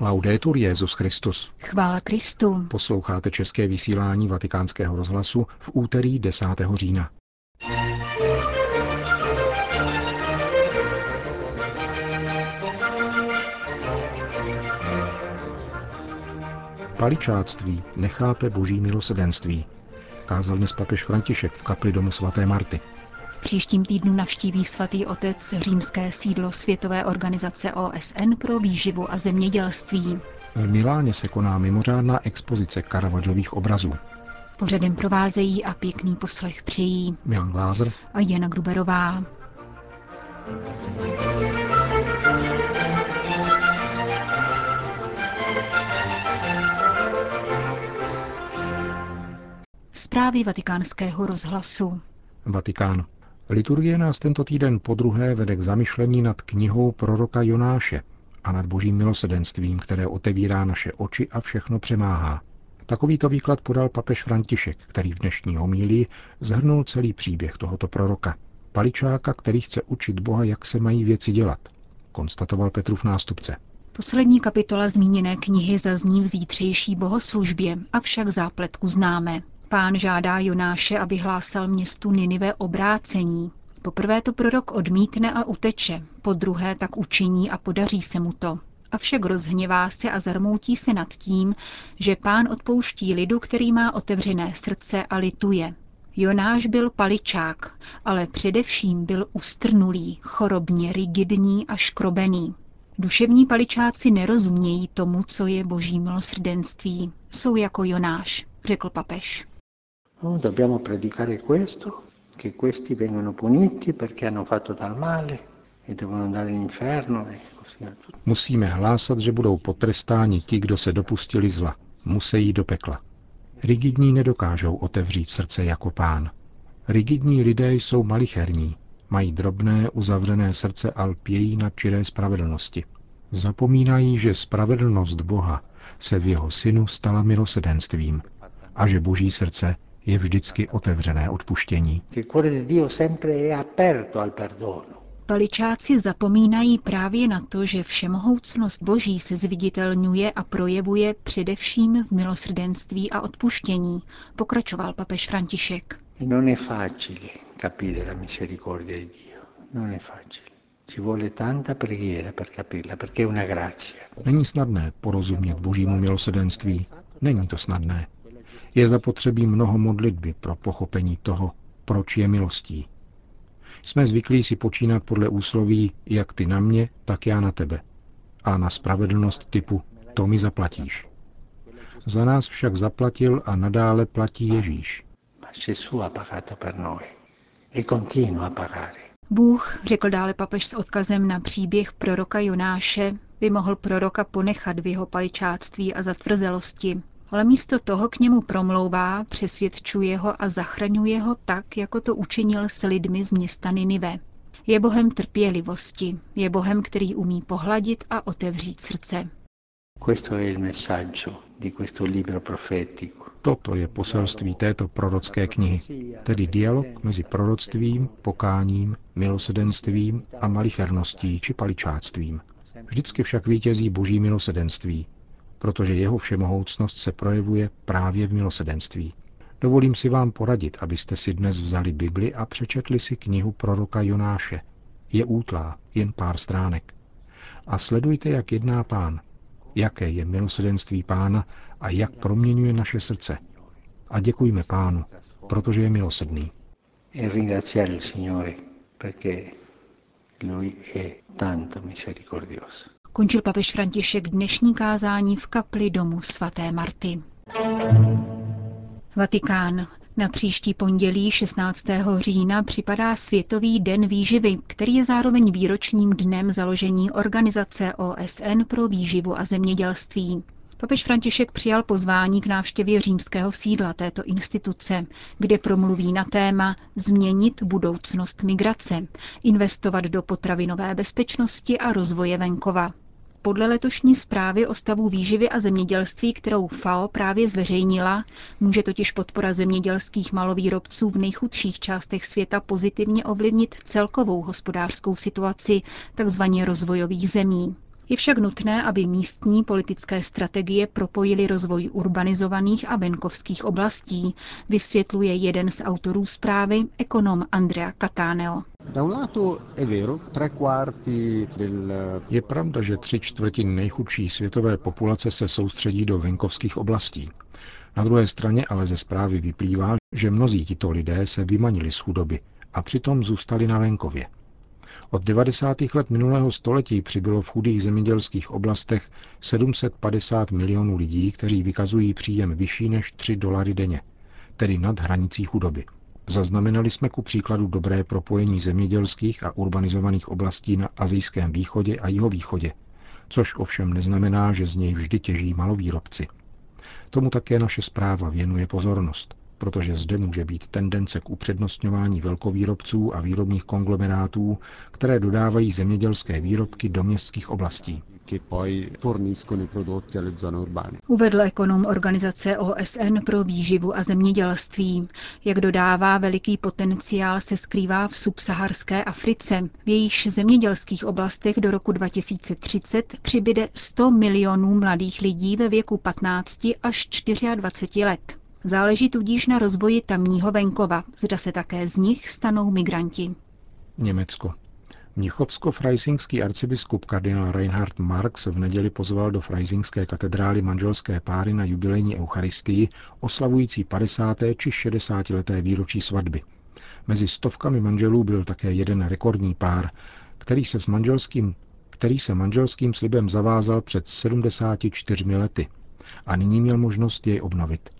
Laudetur Jezus Christus. Chvála Kristu. Posloucháte české vysílání Vatikánského rozhlasu v úterý 10. října. Paličáctví nechápe boží milosedenství, kázal dnes papež František v kapli domu svaté Marty. Příštím týdnu navštíví svatý otec římské sídlo Světové organizace OSN pro výživu a zemědělství. V Miláně se koná mimořádná expozice Caravaggiových obrazů. Pořadem provázejí a pěkný poslech přijí Milan Glázer a Jana Gruberová. Zprávy vatikánského rozhlasu. Vatikán. Liturgie nás tento týden po druhé vede k zamyšlení nad knihou proroka Jonáše a nad božím milosedenstvím, které otevírá naše oči a všechno přemáhá. Takovýto výklad podal papež František, který v dnešní homílii zhrnul celý příběh tohoto proroka. Paličáka, který chce učit Boha, jak se mají věci dělat, konstatoval Petrův nástupce. Poslední kapitola zmíněné knihy zazní v zítřejší bohoslužbě, avšak zápletku známe. Pán žádá Jonáše, aby hlásal městu Ninive obrácení. Poprvé to prorok odmítne a uteče, po druhé tak učiní a podaří se mu to. Avšak rozhněvá se a zarmoutí se nad tím, že pán odpouští lidu, který má otevřené srdce a lituje. Jonáš byl paličák, ale především byl ustrnulý, chorobně rigidní a škrobený. Duševní paličáci nerozumějí tomu, co je boží milosrdenství. Jsou jako Jonáš, řekl papež. No, dobbiamo predicare questo, che questi vengono puniti perché hanno fatto tal male e devono andare in inferno e. Musíme hlásat, že budou potrestáni ti, kdo se dopustili zla. Musí do pekla. Rigidní nedokážou otevřít srdce jako pán. Rigidní lidé jsou malicherní, mají drobné, uzavřené srdce a lpějí na čiré spravedlnosti. Zapomínají, že spravedlnost Boha se v jeho synu stala milosedenstvím a že boží srdce je vždycky otevřené odpuštění. Paličáci zapomínají právě na to, že všemohoucnost Boží se zviditelňuje a projevuje především v milosrdenství a odpuštění, pokračoval papež František. Non è facile capire la misericordia di Dio, non è facile. Ci vuole tanta preghiera per capirla, perché è una grazia. Není snadné porozumět božímu milosedenství. Není to snadné. Je zapotřebí mnoho modlitby pro pochopení toho, proč je milostí. Jsme zvyklí si počínat podle úsloví jak ty na mě, tak já na tebe. A na spravedlnost typu to mi zaplatíš. Za nás však zaplatil a nadále platí Ježíš. Bůh, řekl dále papež s odkazem na příběh proroka Jonáše, by mohl proroka ponechat v jeho paličáctví a zatvrzelosti, ale místo toho k němu promlouvá, přesvědčuje ho a zachraňuje ho tak, jako to učinil s lidmi z města Ninive. Je bohem trpělivosti, je bohem, který umí pohladit a otevřít srdce. Toto je poselství této prorocké knihy, tedy dialog mezi proroctvím, pokáním, milosedenstvím a malicherností či paličáctvím. Vždycky však vítězí boží milosedenství, protože jeho všemohoucnost se projevuje právě v milosedenství. Dovolím si vám poradit, abyste si dnes vzali Bibli a přečetli si knihu proroka Jonáše. Je útlá, jen pár stránek. A sledujte, jak jedná pán, jaké je milosedenství pána a jak proměňuje naše srdce. A děkujme pánu, protože je milosedný. E ringraziare il Signore perché Lui è tanto misericordioso. Končil papež František dnešní kázání v kapli domu svaté Marty. Vatikán. Na příští pondělí 16. října připadá Světový den výživy, který je zároveň výročním dnem založení Organizace OSN pro výživu a zemědělství. Papež František přijal pozvání k návštěvě římského sídla této instituce, kde promluví na téma změnit budoucnost migrace, investovat do potravinové bezpečnosti a rozvoje venkova. Podle letošní zprávy o stavu výživy a zemědělství, kterou FAO právě zveřejnila, může totiž podpora zemědělských malovýrobců v nejchudších částech světa pozitivně ovlivnit celkovou hospodářskou situaci tzv. rozvojových zemí. Je však nutné, aby místní politické strategie propojily rozvoj urbanizovaných a venkovských oblastí, vysvětluje jeden z autorů zprávy, ekonom Andrea Catáneo. Je pravda, že tři čtvrtiny nejchudší světové populace se soustředí do venkovských oblastí. Na druhé straně ale ze zprávy vyplývá, že mnozí tito lidé se vymanili z chudoby a přitom zůstali na venkově. Od 90. let minulého století přibylo v chudých zemědělských oblastech 750 milionů lidí, kteří vykazují příjem vyšší než 3 dolary denně, tedy nad hranicí chudoby. Zaznamenali jsme ku příkladu dobré propojení zemědělských a urbanizovaných oblastí na azijském východě a jihovýchodě, což ovšem neznamená, že z něj vždy těží malovýrobci. Tomu také naše zpráva věnuje pozornost protože zde může být tendence k upřednostňování velkovýrobců a výrobních konglomerátů, které dodávají zemědělské výrobky do městských oblastí. Uvedl ekonom organizace OSN pro výživu a zemědělství. Jak dodává, veliký potenciál se skrývá v subsaharské Africe. V jejíž zemědělských oblastech do roku 2030 přibyde 100 milionů mladých lidí ve věku 15 až 24 let. Záleží tudíž na rozvoji tamního venkova, zda se také z nich stanou migranti. Německo. Mnichovsko-freisingský arcibiskup kardinál Reinhard Marx v neděli pozval do freisingské katedrály manželské páry na jubilejní eucharistii oslavující 50. či 60. leté výročí svatby. Mezi stovkami manželů byl také jeden rekordní pár, který se, s manželským, který se manželským slibem zavázal před 74 lety a nyní měl možnost jej obnovit.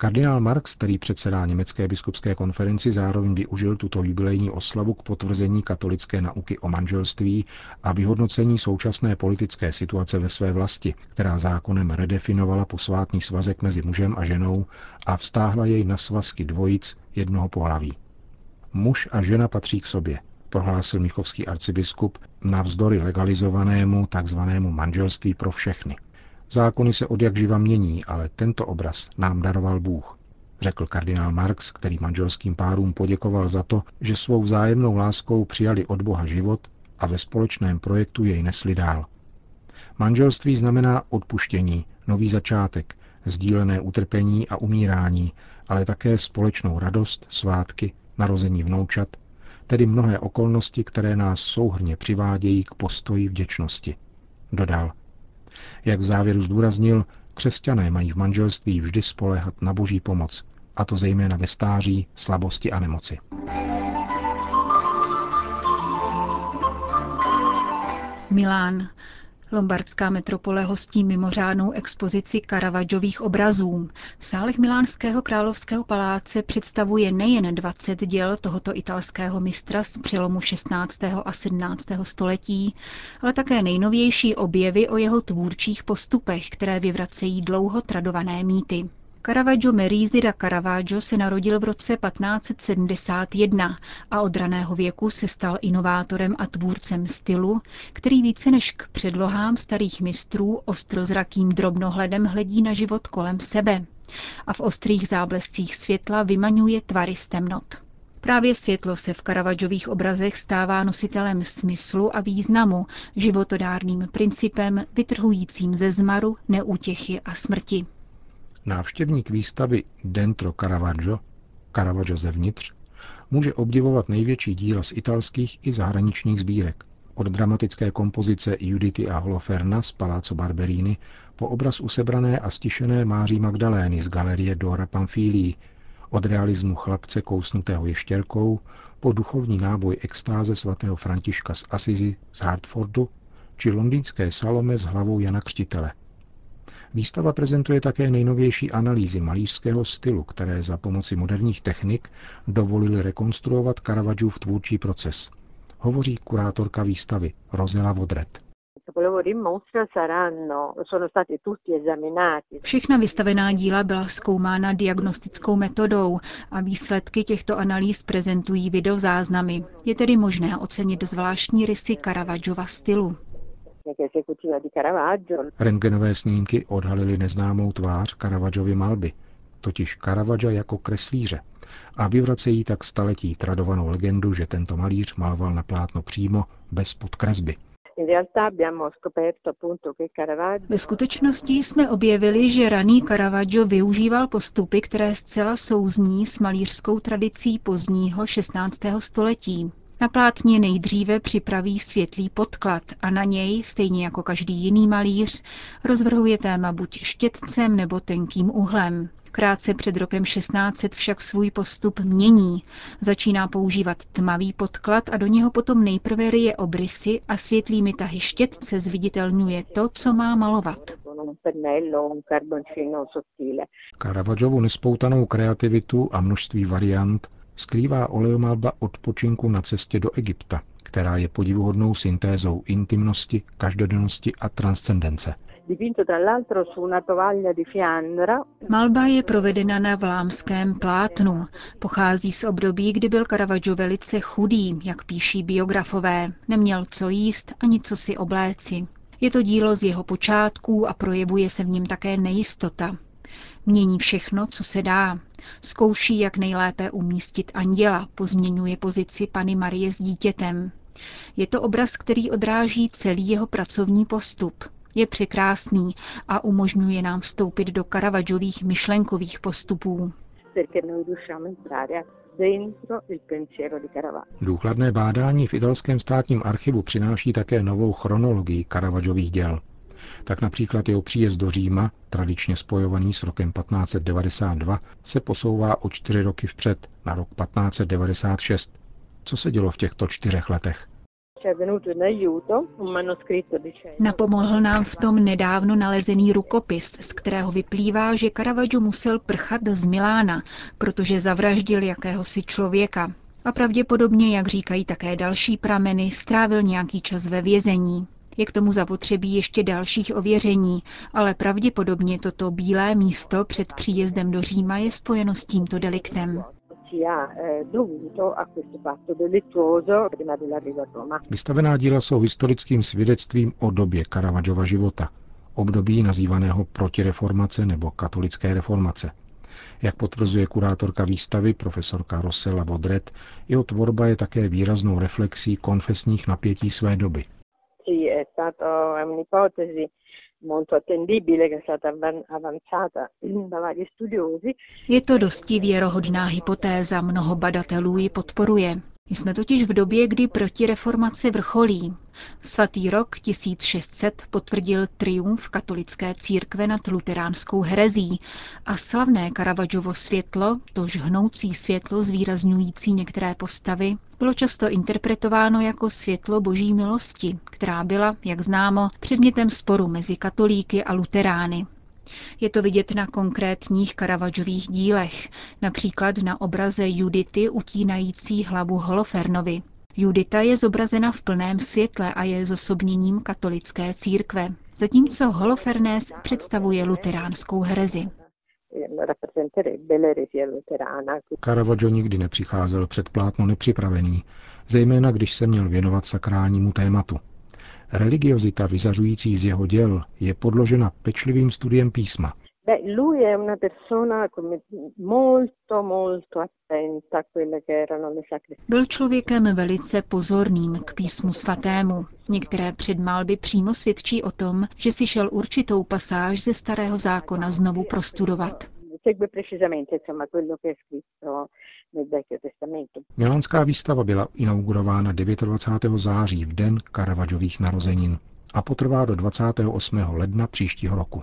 Kardinál Marx, který předsedá Německé biskupské konferenci, zároveň využil tuto jubilejní oslavu k potvrzení katolické nauky o manželství a vyhodnocení současné politické situace ve své vlasti, která zákonem redefinovala posvátný svazek mezi mužem a ženou a vztáhla jej na svazky dvojic jednoho pohlaví. Muž a žena patří k sobě, prohlásil Michovský arcibiskup navzdory legalizovanému takzvanému manželství pro všechny – Zákony se od jak živa mění, ale tento obraz nám daroval Bůh, řekl kardinál Marx, který manželským párům poděkoval za to, že svou vzájemnou láskou přijali od Boha život a ve společném projektu jej nesli dál. Manželství znamená odpuštění, nový začátek, sdílené utrpení a umírání, ale také společnou radost, svátky, narození vnoučat, tedy mnohé okolnosti, které nás souhrně přivádějí k postoji vděčnosti. Dodal, jak v závěru zdůraznil, křesťané mají v manželství vždy spolehat na boží pomoc, a to zejména ve stáří, slabosti a nemoci. Milán. Lombardská metropole hostí mimořádnou expozici Caravaggiových obrazů. V sálech Milánského královského paláce představuje nejen 20 děl tohoto italského mistra z přelomu 16. a 17. století, ale také nejnovější objevy o jeho tvůrčích postupech, které vyvracejí dlouho tradované mýty. Caravaggio Merisi da Caravaggio se narodil v roce 1571 a od raného věku se stal inovátorem a tvůrcem stylu, který více než k předlohám starých mistrů ostrozrakým drobnohledem hledí na život kolem sebe a v ostrých záblescích světla vymaňuje tvary z temnot. Právě světlo se v Caravaggiových obrazech stává nositelem smyslu a významu, životodárným principem vytrhujícím ze zmaru, neútěchy a smrti. Návštěvník výstavy Dentro Caravaggio, Caravaggio zevnitř, může obdivovat největší díla z italských i zahraničních sbírek. Od dramatické kompozice Judity a Holoferna z Palazzo Barberini po obraz usebrané a stišené Máří Magdalény z galerie Dora Pamfilii, od realismu chlapce kousnutého ještěrkou po duchovní náboj extáze svatého Františka z Asizi z Hartfordu či londýnské Salome s hlavou Jana Křtitele. Výstava prezentuje také nejnovější analýzy malířského stylu, které za pomoci moderních technik dovolily rekonstruovat Caravaggiův tvůrčí proces. Hovoří kurátorka výstavy Rozela Vodret. Všechna vystavená díla byla zkoumána diagnostickou metodou a výsledky těchto analýz prezentují videozáznamy. Je tedy možné ocenit zvláštní rysy Caravaggiova stylu. Rentgenové snímky odhalily neznámou tvář Caravaggiovy malby, totiž Caravaggia jako kreslíře, a vyvracejí tak staletí tradovanou legendu, že tento malíř maloval na plátno přímo, bez podkresby. Ve skutečnosti jsme objevili, že raný Caravaggio využíval postupy, které zcela souzní s malířskou tradicí pozdního 16. století. Na plátně nejdříve připraví světlý podklad a na něj, stejně jako každý jiný malíř, rozvrhuje téma buď štětcem nebo tenkým uhlem. Krátce před rokem 1600 však svůj postup mění. Začíná používat tmavý podklad a do něho potom nejprve ryje obrysy a světlými tahy štětce zviditelňuje to, co má malovat. Caravaggiovou nespoutanou kreativitu a množství variant skrývá oleomalba odpočinku na cestě do Egypta, která je podivuhodnou syntézou intimnosti, každodennosti a transcendence. Malba je provedena na vlámském plátnu. Pochází z období, kdy byl Caravaggio velice chudý, jak píší biografové. Neměl co jíst ani co si obléci. Je to dílo z jeho počátků a projevuje se v něm také nejistota. Mění všechno, co se dá. Zkouší, jak nejlépe umístit anděla, pozměňuje pozici Pany Marie s dítětem. Je to obraz, který odráží celý jeho pracovní postup. Je překrásný a umožňuje nám vstoupit do Caravaggiových myšlenkových postupů. Důkladné bádání v italském státním archivu přináší také novou chronologii Caravaggiových děl. Tak například jeho příjezd do Říma, tradičně spojovaný s rokem 1592, se posouvá o čtyři roky vpřed, na rok 1596. Co se dělo v těchto čtyřech letech? Napomohl nám v tom nedávno nalezený rukopis, z kterého vyplývá, že Caravaggio musel prchat z Milána, protože zavraždil jakéhosi člověka. A pravděpodobně, jak říkají také další prameny, strávil nějaký čas ve vězení. Je k tomu zapotřebí ještě dalších ověření, ale pravděpodobně toto bílé místo před příjezdem do Říma je spojeno s tímto deliktem. Vystavená díla jsou historickým svědectvím o době Caravaggiova života, období nazývaného protireformace nebo katolické reformace. Jak potvrzuje kurátorka výstavy profesorka Rossella Vodret, jeho tvorba je také výraznou reflexí konfesních napětí své doby è stata un'ipotesi molto attendibile che è stata avanzata da vari studiosi. Je to dosti věrohodná hypotéza, mnoho badatelů ji podporuje. Jsme totiž v době, kdy protireformace vrcholí. Svatý rok 1600 potvrdil triumf katolické církve nad luteránskou herezí a slavné Caravaggiоvo světlo, tož hnoucí světlo zvýrazňující některé postavy, bylo často interpretováno jako světlo boží milosti, která byla, jak známo, předmětem sporu mezi katolíky a luterány. Je to vidět na konkrétních Caravaggiových dílech, například na obraze Judity utínající hlavu Holofernovi. Judita je zobrazena v plném světle a je zosobněním katolické církve, zatímco Holofernes představuje luteránskou herezi. Caravaggio nikdy nepřicházel před plátno nepřipravený, zejména když se měl věnovat sakrálnímu tématu. Religiozita vyzařující z jeho děl je podložena pečlivým studiem písma. Byl člověkem velice pozorným k písmu svatému. Některé předmálby přímo svědčí o tom, že si šel určitou pasáž ze starého zákona znovu prostudovat segue precisamente insomma, quello che è scritto nel. Milánská výstava byla inaugurována 29. září v den Caravaggiových narozenin a potrvá do 28. ledna příštího roku.